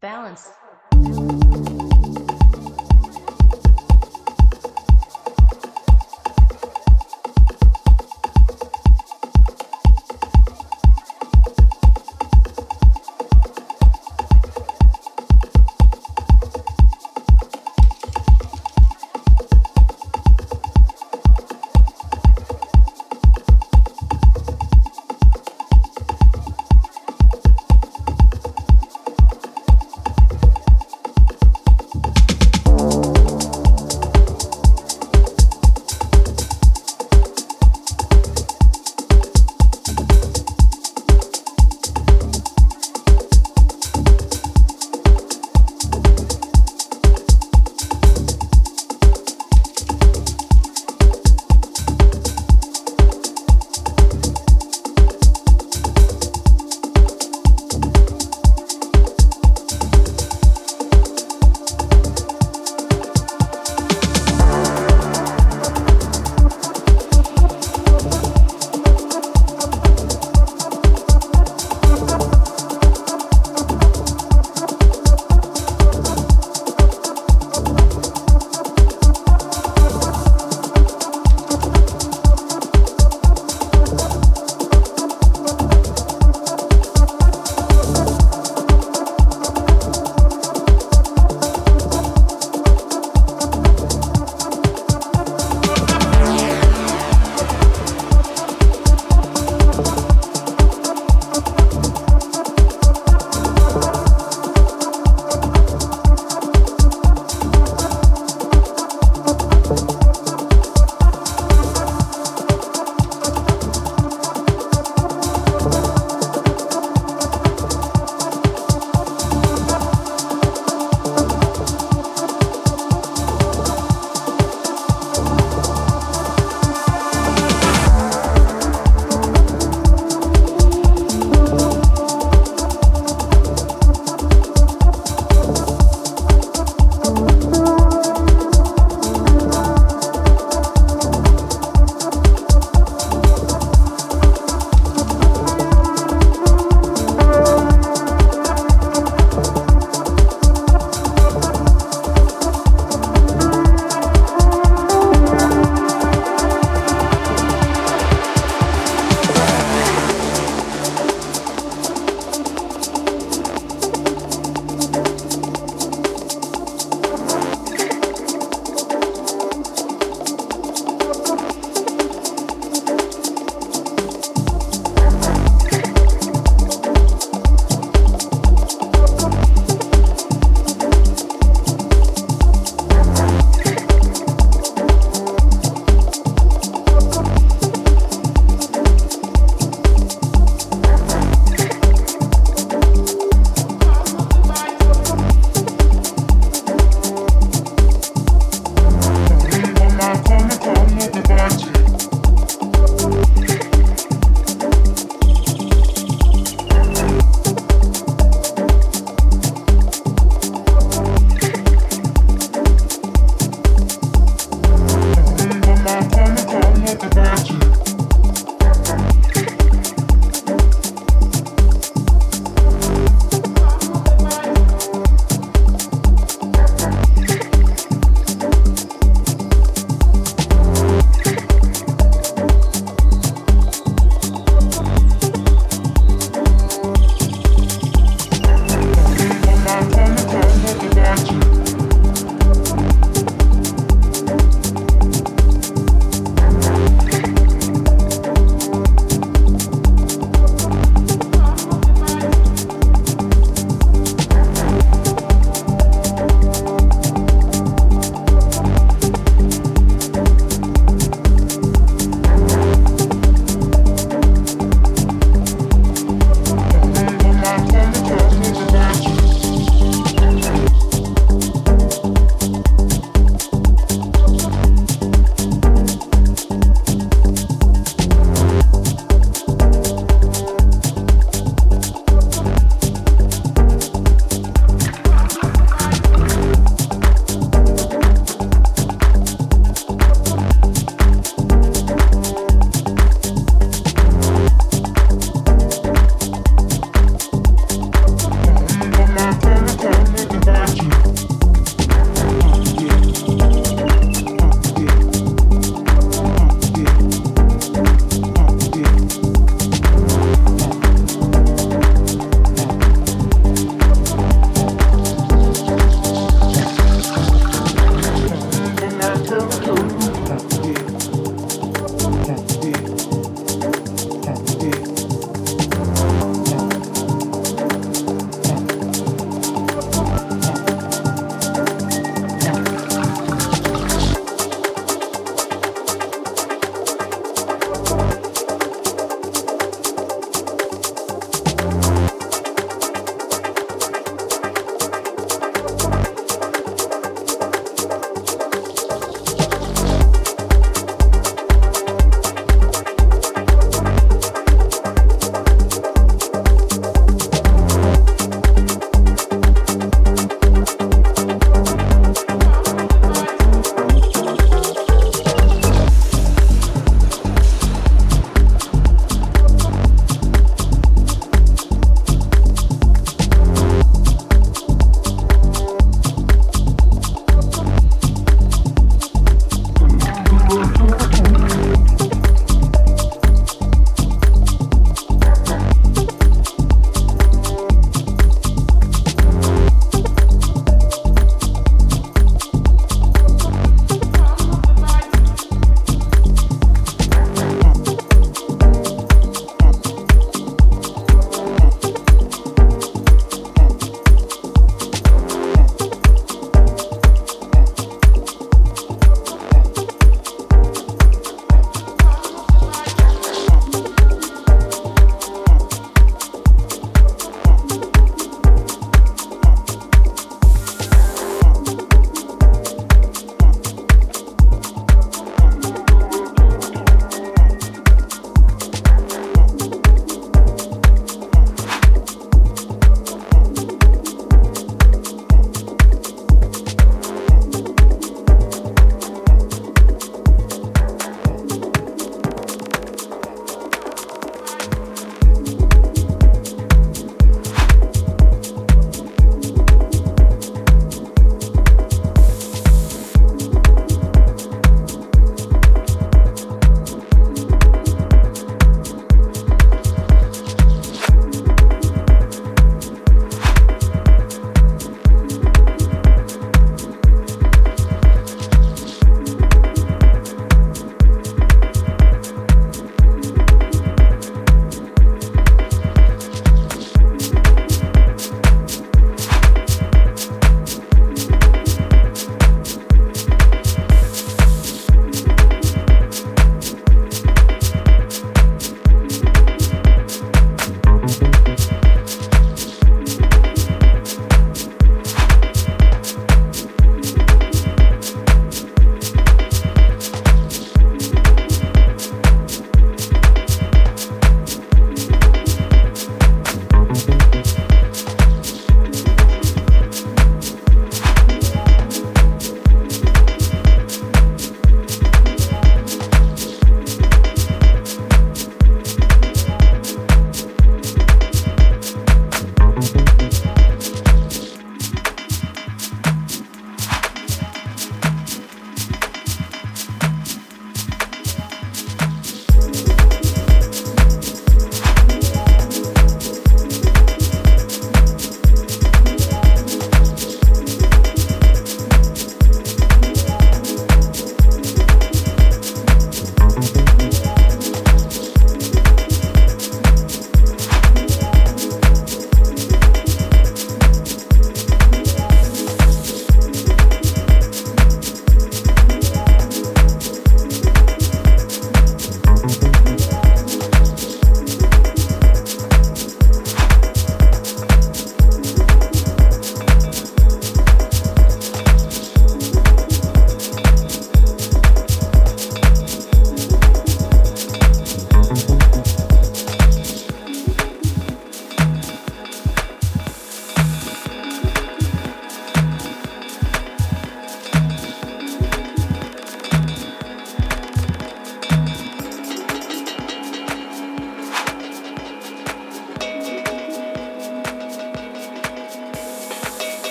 Balance.